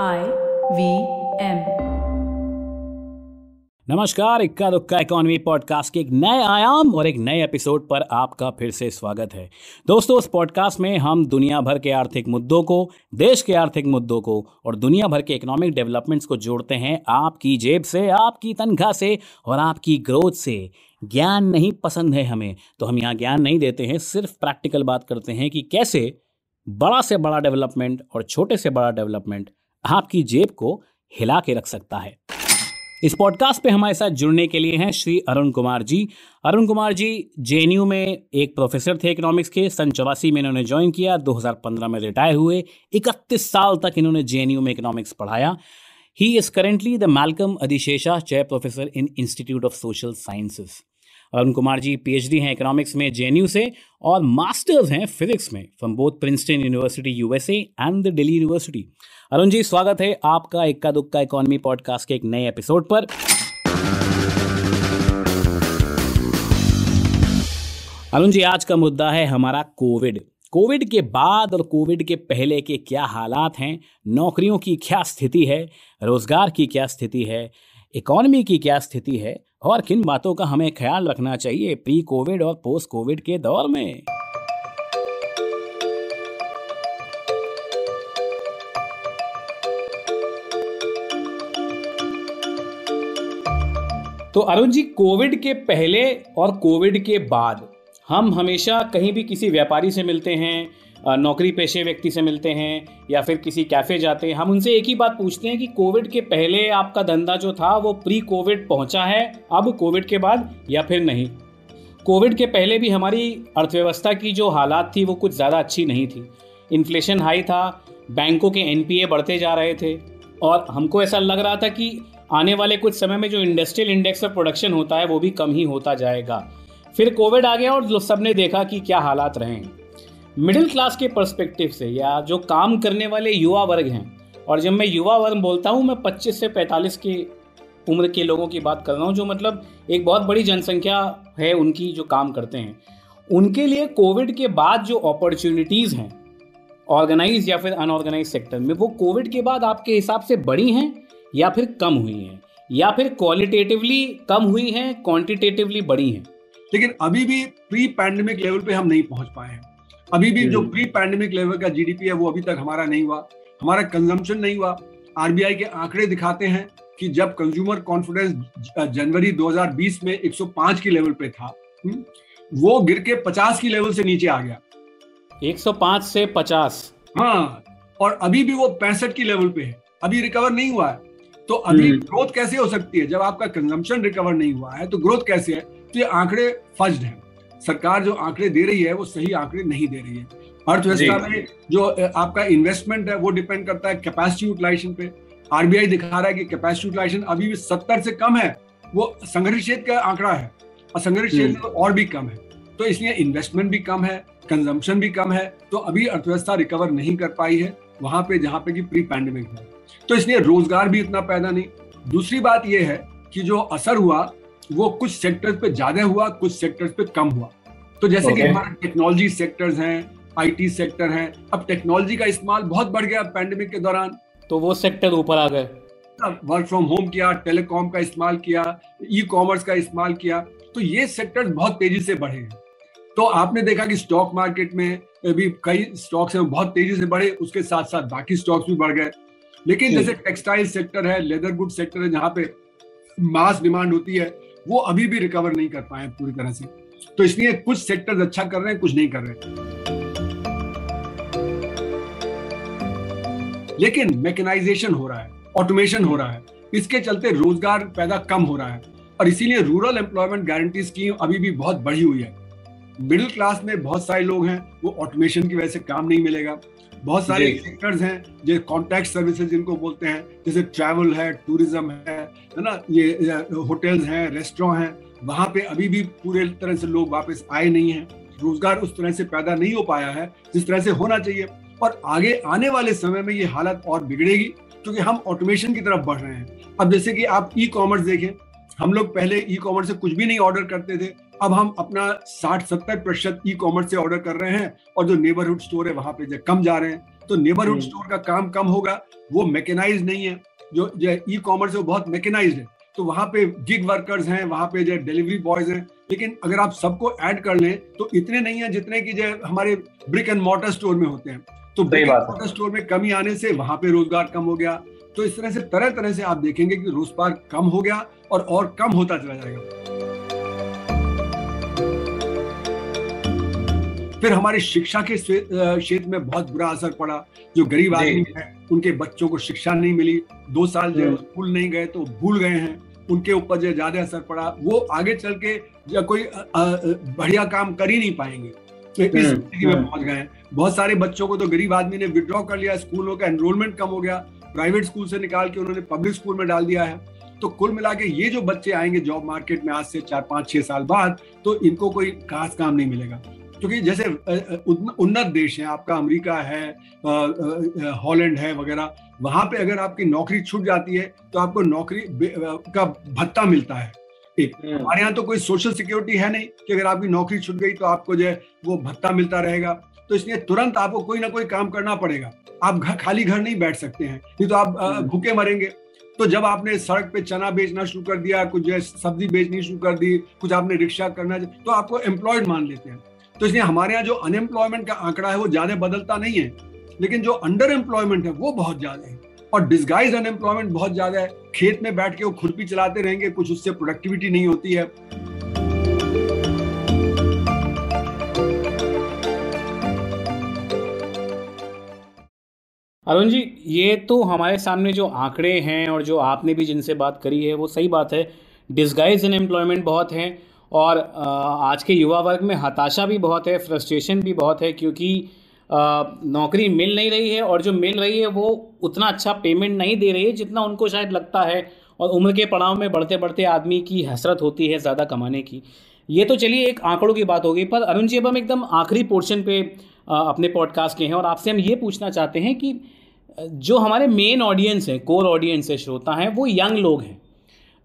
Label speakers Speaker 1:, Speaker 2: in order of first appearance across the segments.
Speaker 1: I V M
Speaker 2: नमस्कार, इक्का दुक्का इकोनॉमी पॉडकास्ट के एक नए आयाम और एक नए एपिसोड पर आपका फिर से स्वागत है। दोस्तों, इस पॉडकास्ट में हम दुनिया भर के आर्थिक मुद्दों को, देश के आर्थिक मुद्दों को और दुनिया भर के इकोनॉमिक डेवलपमेंट्स को जोड़ते हैं आपकी जेब से, आपकी तनख्वाह से और आपकी ग्रोथ से। ज्ञान नहीं पसंद है हमें तो हम यहाँ ज्ञान नहीं देते हैं, सिर्फ़ प्रैक्टिकल बात करते हैं कि कैसे बड़ा से बड़ा डेवलपमेंट और छोटे से बड़ा डेवलपमेंट आपकी जेब को हिला के रख सकता है। इस पॉडकास्ट पे हमारे साथ जुड़ने के लिए हैं श्री अरुण कुमार जी। अरुण कुमार जी जेएनयू में एक प्रोफेसर थे इकोनॉमिक्स के, सन चौरासी में इन्होंने ज्वाइन किया 2015 में रिटायर हुए 31 साल तक इन्होंने जेएनयू में इकोनॉमिक्स पढ़ाया। He is currently the Malcolm Adiseshiah chair professor in Institute of Social Sciences Arun Kumar ji PhD हैं इकोनॉमिक्स में जेएनयू से, और मास्टर्स हैं फिजिक्स में from both Princeton University USA and the Delhi University Arun ji, स्वागत है आपका इक्का दुक्का इकोनॉमी पॉडकास्ट के एक नए एपिसोड पर। अरुण जी, आज का मुद्दा है हमारा कोविड कोविड के बाद और कोविड के पहले के क्या हालात हैं? नौकरियों की क्या स्थिति है? रोज़गार की क्या स्थिति है? इकोनॉमी की क्या स्थिति है? और किन बातों का हमें ख्याल रखना चाहिए प्री कोविड और पोस्ट कोविड के दौर में? तो अरुण जी कोविड के पहले और कोविड के बाद हम हमेशा कहीं भी किसी व्यापारी से मिलते हैं नौकरी पेशे व्यक्ति से मिलते हैं या फिर किसी कैफ़े जाते हैं, हम उनसे एक ही बात पूछते हैं कि कोविड के पहले आपका धंधा जो था, वो प्री कोविड पहुँचा है, अब कोविड के बाद या फिर नहीं? कोविड के पहले भी हमारी अर्थव्यवस्था की जो हालात थी, वो कुछ ज़्यादा अच्छी नहीं थी। इन्फ्लेशन हाई था, बैंकों के एनपीए बढ़ते जा रहे थे और हमको ऐसा लग रहा था कि आने वाले कुछ समय में जो इंडस्ट्रियल इंडेक्स ऑफ़ प्रोडक्शन होता है, वो भी कम ही होता जाएगा। फिर कोविड आ गया और सबने देखा कि क्या हालात रहे हैं। मिडिल क्लास के पर्सपेक्टिव से या जो काम करने वाले युवा वर्ग हैं, और जब मैं युवा वर्ग बोलता हूँ, मैं 25 से 45 की उम्र के लोगों की बात कर रहा हूँ, जो मतलब एक बहुत बड़ी जनसंख्या है उनकी जो काम करते हैं। उनके लिए कोविड के बाद जो अपॉर्चुनिटीज़ हैं ऑर्गेनाइज या फिर अनऑर्गेनाइज सेक्टर में, वो कोविड के बाद आपके हिसाब से बड़ी हैं या फिर कम हुई हैं? या फिर क्वालिटेटिवली कम हुई हैं क्वांटिटेटिवली बड़ी हैं?
Speaker 3: लेकिन अभी भी प्री पैंडमिक लेवल पे हम नहीं पहुँच पाए हैं। अभी भी जो प्री पैंडेमिक लेवल का जीडीपी है वो अभी तक हमारा नहीं हुआ। हमारा कंजम्पशन नहीं हुआ। आरबीआई के आंकड़े दिखाते हैं कि जब कंज्यूमर कॉन्फिडेंस जनवरी 2020 में 105 की लेवल पे था हम्म, वो गिर के 50 की लेवल से नीचे आ गया।
Speaker 2: 105 से 50
Speaker 3: हाँ और अभी भी वो पैंसठ की लेवल पे है। अभी रिकवर नहीं हुआ है। तो अभी ग्रोथ हम्म। कैसे हो सकती है? जब आपका कंजम्पशन रिकवर नहीं हुआ है तो ग्रोथ कैसे है? तो ये आंकड़े फ़र्स्ट है। सरकार जो आंकड़े दे रही है वो सही आंकड़े नहीं दे रही है। अर्थव्यवस्था में जो आपका इन्वेस्टमेंट है वो डिपेंड करता है कैपेसिटी यूटिलाइजेशन पे। आरबीआई दिखा रहा है कि कैपेसिटी यूटिलाइजेशन अभी भी सत्तर से कम है वो संघर्ष क्षेत्र का आंकड़ा है। और संघर्ष क्षेत्र हम्म। और भी कम है। तो इसलिए इन्वेस्टमेंट भी कम है कंजम्पशन भी कम है तो अभी अर्थव्यवस्था रिकवर नहीं कर पाई है वहाँ पे जहाँ पे कि प्री पैंडेमिक है। तो इसलिए रोज़गार भी इतना पैदा नहीं। दूसरी बात यह है कि जो असर हुआ वो कुछ सेक्टर्स पे ज़्यादा हुआ कुछ सेक्टर्स पे कम हुआ। तो जैसे okay. कि हमारे टेक्नोलॉजी सेक्टर्स हैं आईटी सेक्टर हैं अब टेक्नोलॉजी का इस्तेमाल बहुत बढ़ गया पैंडेमिक के दौरान।
Speaker 2: तो वो सेक्टर ऊपर आ गए।
Speaker 3: वर्क फ्रॉम होम किया टेलीकॉम का इस्तेमाल किया ई कॉमर्स का इस्तेमाल किया तो ये सेक्टर्स बहुत तेज़ी से बढ़े हैं। तो आपने देखा कि स्टॉक मार्केट में भी कई स्टॉक्स हैं बहुत तेज़ी से बढ़े उसके साथ साथ बाकी स्टॉक्स भी बढ़ गए। लेकिन जैसे टेक्सटाइल सेक्टर है लेदर गुड सेक्टर है जहाँ पे मास डिमांड होती है वो अभी भी रिकवर नहीं कर पाए पूरी तरह से। तो इसलिए कुछ सेक्टर्स अच्छा कर रहे हैं, कुछ नहीं कर रहे। लेकिन मैकेनाइजेशन हो रहा है ऑटोमेशन हो रहा है। इसके चलते रोज़गार पैदा कम हो रहा है। और इसीलिए रूरल एम्प्लॉयमेंट गारंटी स्कीम अभी भी बहुत बढ़ी हुई है। मिडिल क्लास में बहुत सारे लोग हैं, वो ऑटोमेशन की वजह से काम नहीं मिलेगा। बहुत सारे सेक्टर्स हैं जो कॉन्टैक्ट सर्विसेज़ जिनको बोलते हैं जैसे ट्रैवल है टूरिज़्म है है ना? ये होटल्स हैं रेस्टोरेंट हैं वहाँ पे अभी भी पूरे तरह से लोग वापस आए नहीं हैं। रोज़गार उस तरह से पैदा नहीं हो पाया है जिस तरह से होना चाहिए। और आगे आने वाले समय में ये हालत और बिगड़ेगी क्योंकि हम ऑटोमेशन की तरफ़ बढ़ रहे हैं। अब जैसे कि आप ई कॉमर्स देखें हम लोग पहले ई कॉमर्स से कुछ भी नहीं ऑर्डर करते थे। अब हम अपना 60-70 प्रतिशत ई कॉमर्स से ऑर्डर कर रहे हैं और जो नेबरहुड स्टोर है वहाँ पे कम जा रहे हैं तो नेबरहुड स्टोर का काम कम होगा। वो मैकेनाइज नहीं है। जो ई कॉमर्स है वो बहुत मैकेनाइज है। तो वहाँ पे गिग वर्कर्स हैं वहाँ पे जो डिलीवरी बॉयज़ हैं। लेकिन अगर आप सबको ऐड कर लें तो इतने नहीं है जितने की जो हमारे ब्रिक एंड मोटर स्टोर में होते हैं। तो ब्रिक एंड मोटर स्टोर में कमी आने से वहाँ पे रोज़गार कम हो गया। तो इस तरह से तरह तरह से आप देखेंगे कि रोज़गार कम हो गया और और कम होता चला जाएगा। फिर हमारी शिक्षा के क्षेत्र में बहुत बुरा असर पड़ा। जो गरीब आदमी है उनके बच्चों को शिक्षा नहीं मिली। दो साल जो हम्म। स्कूल नहीं गए तो भूल गए हैं। उनके ऊपर जो ज़्यादा असर पड़ा वो आगे चल के कोई बढ़िया काम कर ही नहीं पाएँगे। तो इस हम्म, स्थिति में हम्म। पहुँच गए बहुत सारे बच्चों को तो गरीब आदमी ने विड्रॉ कर लिया स्कूलों का एनरोलमेंट कम हो गया। प्राइवेट स्कूल से निकाल के उन्होंने पब्लिक स्कूल में डाल दिया है। तो कुल मिला के ये जो बच्चे आएँगे जॉब मार्केट में आज से चार पाँच छह साल बाद तो इनको कोई खास काम नहीं मिलेगा। क्योंकि जैसे उन्नत देश है आपका अमेरिका है हॉलैंड है वगैरह वहाँ पे अगर आपकी नौकरी छूट जाती है तो आपको नौकरी का भत्ता मिलता है। एक हम्म। हमारे यहाँ तो कोई सोशल सिक्योरिटी है नहीं कि अगर आपकी नौकरी छूट गई तो आपको जो है वो भत्ता मिलता रहेगा। तो इसलिए तुरंत आपको कोई ना कोई काम करना पड़ेगा। आप घर खाली घर नहीं बैठ सकते हैं। नहीं तो आप हम्म। भूखे मरेंगे। तो जब आपने सड़क पे चना बेचना शुरू कर दिया कुछ जो है सब्ज़ी बेचनी शुरू कर दी कुछ आपने रिक्शा करना तो आपको एम्प्लॉयड मान लेते हैं। तो इसलिए हमारे यहाँ जो अनएम्प्लॉयमेंट का आंकड़ा है वो ज़्यादा बदलता नहीं है। लेकिन जो अंडर एम्प्लॉयमेंट है वो बहुत ज़्यादा है। और डिस्गाइज अनएम्प्लॉयमेंट बहुत ज़्यादा है। खेत में बैठ के वो खुरपी चलाते रहेंगे कुछ उससे प्रोडक्टिविटी नहीं होती है।
Speaker 2: अरुण जी, ये तो हमारे सामने जो आंकड़े हैं और जो आपने भी जिनसे बात करी है, वो सही बात है। डिस्गाइज अनएम्प्लॉयमेंट बहुत है और आज के युवा वर्ग में हताशा भी बहुत है फ्रस्ट्रेशन भी बहुत है क्योंकि नौकरी मिल नहीं रही है और जो मिल रही है वो उतना अच्छा पेमेंट नहीं दे रही है जितना उनको शायद लगता है। और उम्र के पड़ाव में बढ़ते बढ़ते आदमी की हसरत होती है ज़्यादा कमाने की। ये तो चलिए एक आंकड़ों की बात हो गई पर अरुण जी, अब हम एकदम आखिरी पोर्शन पे अपने पॉडकास्ट के हैं और आपसे हम ये पूछना चाहते हैं कि जो हमारे मेन ऑडियंस है कोर ऑडियंस है, श्रोता हैं, वो यंग लोग हैं,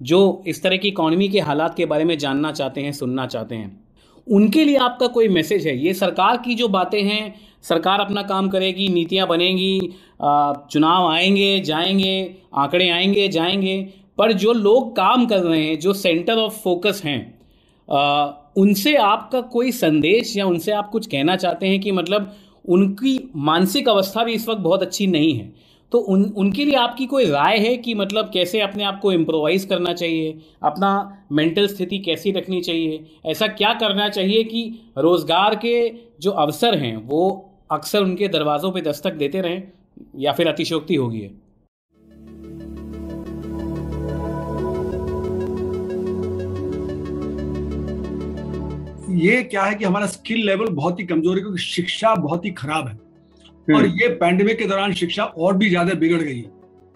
Speaker 2: जो इस तरह की इकॉनमी के हालात के बारे में जानना चाहते हैं, सुनना चाहते हैं, उनके लिए आपका कोई मैसेज है? ये सरकार की जो बातें हैं, सरकार अपना काम करेगी, नीतियाँ बनेंगी चुनाव आएँगे, जाएँगे, आंकड़े आएँगे, जाएँगे, पर जो लोग काम कर रहे हैं, जो सेंटर ऑफ़ फोकस हैं उनसे आपका कोई संदेश या उनसे आप कुछ कहना चाहते हैं कि मतलब उनकी मानसिक अवस्था भी इस वक्त बहुत अच्छी नहीं है तो उन, उनके लिए आपकी कोई राय है कि मतलब कैसे अपने आप को इम्प्रोवाइज करना चाहिए, अपना मेंटल स्थिति कैसी रखनी चाहिए? ऐसा क्या करना चाहिए कि रोज़गार के जो अवसर हैं, वो अक्सर उनके दरवाज़ों पे दस्तक देते रहें या फिर अतिशोक्ति होगी है
Speaker 3: ये क्या है कि हमारा स्किल लेवल बहुत ही कमज़ोर है क्योंकि शिक्षा बहुत ही खराब है। और हम्म। ये पैंडेमिक के दौरान शिक्षा और भी ज़्यादा बिगड़ गई है।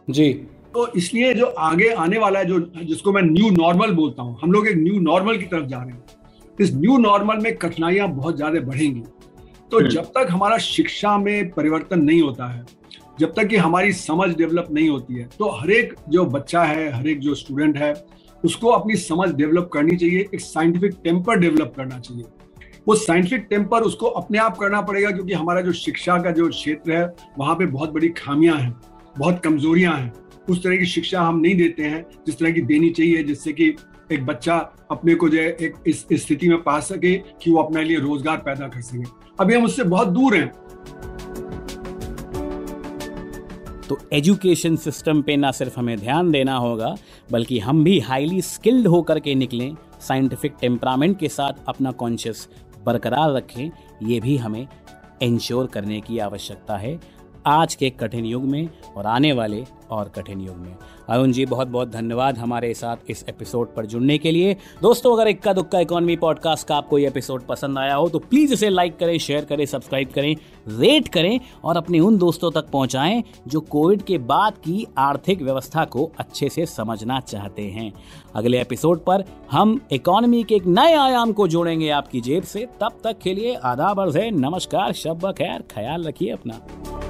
Speaker 2: जी।
Speaker 3: तो इसलिए जो आगे आने वाला है जो जिसको मैं न्यू नॉर्मल बोलता हूँ हम लोग एक न्यू नॉर्मल की तरफ़ जा रहे हैं। इस न्यू नॉर्मल में कठिनाइयाँ बहुत ज़्यादा बढ़ेंगी। तो हम्म। जब तक हमारा शिक्षा में परिवर्तन नहीं होता है जब तक कि हमारी समझ डेवलप नहीं होती है तो हर एक जो बच्चा है हर एक जो स्टूडेंट है उसको अपनी समझ डेवलप करनी चाहिए, एक साइंटिफिक टेम्पर डेवलप करना चाहिए। वो साइंटिफिक टेम्पर उसको अपने आप करना पड़ेगा क्योंकि हमारा जो शिक्षा का जो क्षेत्र है, वहाँ पे बहुत बड़ी खामियाँ हैं, बहुत कमजोरियाँ हैं। उस तरह की शिक्षा हम नहीं देते हैं, जिस तरह की देनी चाहिए, जिससे कि एक बच्चा अपने को जो है, एक इस स्थिति में पा सके कि वो अपने लिए रोज़गार पैदा कर सके। अभी हम उससे बहुत दूर हैं।
Speaker 2: तो एजुकेशन सिस्टम पे ना सिर्फ़ हमें ध्यान देना होगा, बल्कि हम भी हाईली स्किल्ड होकर के निकलें, साइंटिफिक टेम्परामेंट के साथ अपना कॉन्शियस बरकरार रखें, ये भी हमें इंश्योर करने की आवश्यकता है। आज के कठिन युग में और आने वाले और कठिन युग में। अरुण जी, बहुत बहुत धन्यवाद हमारे साथ इस एपिसोड पर जुड़ने के लिए। दोस्तों, अगर इक्का दुक्का इकोनॉमी पॉडकास्ट का आपको ये एपिसोड पसंद आया हो तो प्लीज़ इसे लाइक करें शेयर करें सब्सक्राइब करें रेट करें और अपने उन दोस्तों तक पहुंचाएँ जो कोविड के बाद की आर्थिक व्यवस्था को अच्छे से समझना चाहते हैं। अगले एपिसोड पर हम इकोनॉमी के एक नए आयाम को जोड़ेंगे आपकी जेब से। तब तक के लिए आदाब अर्ज़ है नमस्कार शब्बा खैर, ख्याल रखिए अपना।